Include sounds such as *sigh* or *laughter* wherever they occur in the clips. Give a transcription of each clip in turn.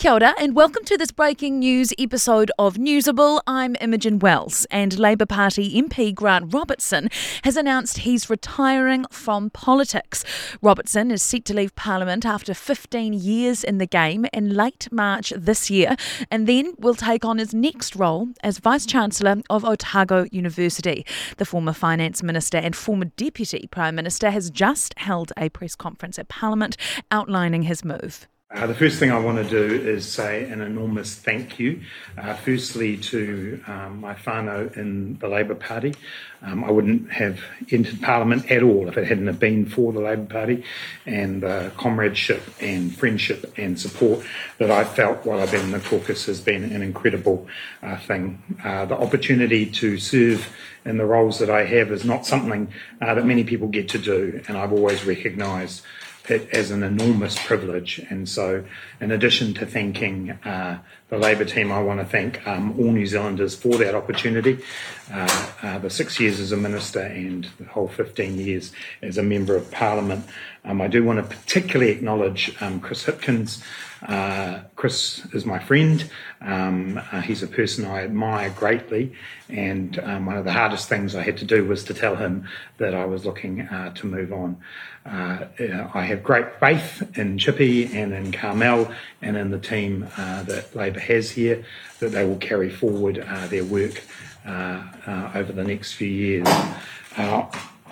Kia ora, and welcome to this breaking news episode of Newsable. I'm Imogen Wells, and Labour Party MP Grant Robertson has announced he's retiring from politics. Robertson is set to leave Parliament after 15 years in the game in late March this year, and then will take on his next role as Vice Chancellor of Otago University. The former Finance Minister and former Deputy Prime Minister has just held a press conference at Parliament outlining his move. Uh, the first thing I want to do is say an enormous thank you, uh, firstly to um, my whānau in the Labour Party. Um, I wouldn't have entered Parliament at all if it hadn't have been for the Labour Party and the comradeship and friendship and support that I felt while I've been in the caucus has been an incredible uh, thing. Uh, the opportunity to serve in the roles that I have is not something uh, that many people get to do, and I've always recognised it as an enormous privilege. And so, in addition to thanking uh, the Labour team, I want to thank um, all New Zealanders for that opportunity. Uh, uh, the six years as a minister and the whole 15 years as a member of Parliament. Um, I do want to particularly acknowledge um, Chris Hipkins. Uh, Chris is my friend. Um, uh, he's a person I admire greatly, and um, one of the hardest things I had to do was to tell him that I was looking uh, to move on. Uh, I have great faith in Chippy and in Carmel and in the team that Labor has here that they will carry forward uh, their work over the next few years.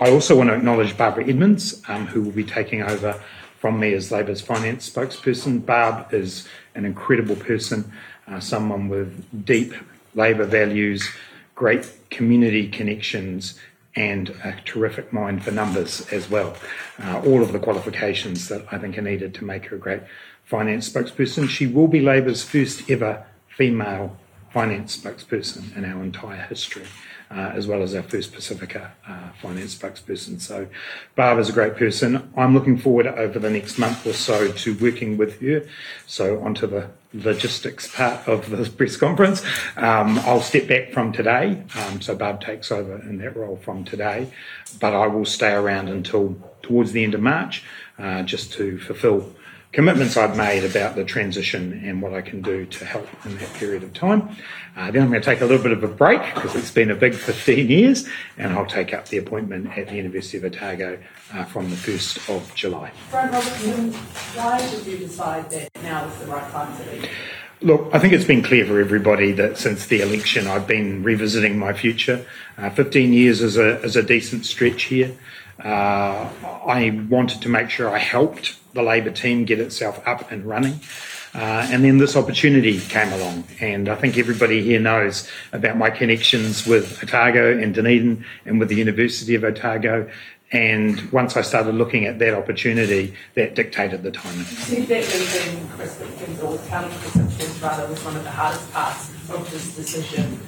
I also want to acknowledge Barbara Edmonds, um, who will be taking over from me as Labor's finance spokesperson. Barb is an incredible person, uh, someone with deep Labor values, great community connections, and a terrific mind for numbers as well. Uh, all of the qualifications that I think are needed to make her a great finance spokesperson. She will be Labor's first ever female finance spokesperson in our entire history uh, as well as our first Pasifika uh, finance spokesperson. So Barbara's a great person. I'm looking forward over the next month or so to working with her. So onto the logistics part of this *laughs* press conference. Um, I'll step back from today. Um, so Barb takes over in that role from today, but I will stay around until towards the end of March uh, just to fulfill commitments I've made about the transition and what I can do to help in that period of time. Uh, then I'm going to take a little bit of a break because it's been a big 15 years, and I'll take up the appointment at the University of Otago uh, from the 1st of July. Robertson, why did you decide that now is the right time to leave? Look, I think it's been clear for everybody that since the election I've been revisiting my future. Uh, 15 years is a, is a decent stretch here. Uh, I wanted to make sure I helped the Labor team get itself up and running. Uh, and then this opportunity came along, and I think everybody here knows about my connections with Otago and Dunedin and with the University of Otago. And once I started looking at that opportunity, that dictated the timing. You said that leaving Chris or rather was one of the hardest parts of this decision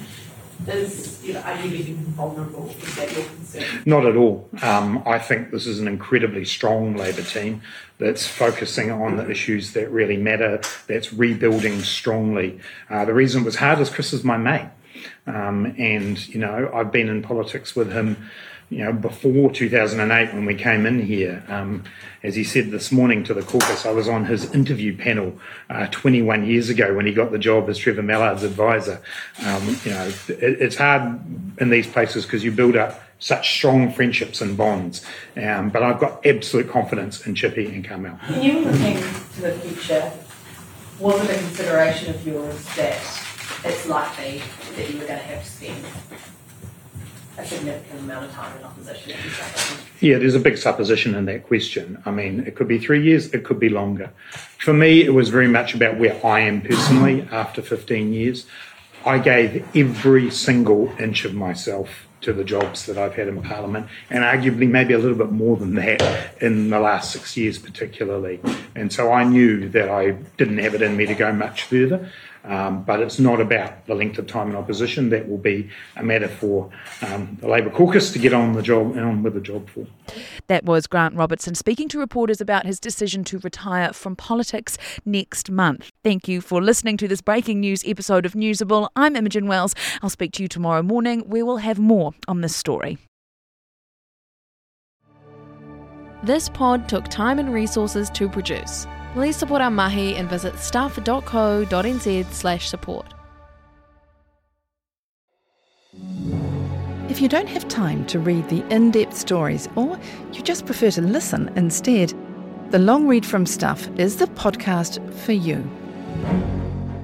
is, you know, are you leaving vulnerable? Is that your concern? Not at all. Um, I think this is an incredibly strong Labor team that's focusing on the issues that really matter, that's rebuilding strongly. Uh, the reason it was hard is Chris is my mate. Um, and, you know, I've been in politics with him you know, before 2008 when we came in here, um, as he said this morning to the caucus, I was on his interview panel uh, 21 years ago when he got the job as Trevor Mallard's advisor. Um, you know, it, it's hard in these places because you build up such strong friendships and bonds. Um, but I've got absolute confidence in Chippy and Carmel. When you were looking to the future, was it a consideration of yours that it's likely that you were going to have to spend a significant amount of time in opposition Yeah, there's a big supposition in that question. I mean, it could be three years, it could be longer. For me, it was very much about where I am personally after 15 years. I gave every single inch of myself to the jobs that I've had in Parliament, and arguably maybe a little bit more than that in the last six years, particularly. And so I knew that I didn't have it in me to go much further. Um, but it's not about the length of time in opposition. That will be a matter for um, the Labor caucus to get on the job and on with the job for. That was Grant Robertson speaking to reporters about his decision to retire from politics next month. Thank you for listening to this breaking news episode of Newsable. I'm Imogen Wells. I'll speak to you tomorrow morning. We will have more on this story. This pod took time and resources to produce. Please support our mahi and visit stuff.co.nz slash support. If you don't have time to read the in depth stories or you just prefer to listen instead, the Long Read from Stuff is the podcast for you.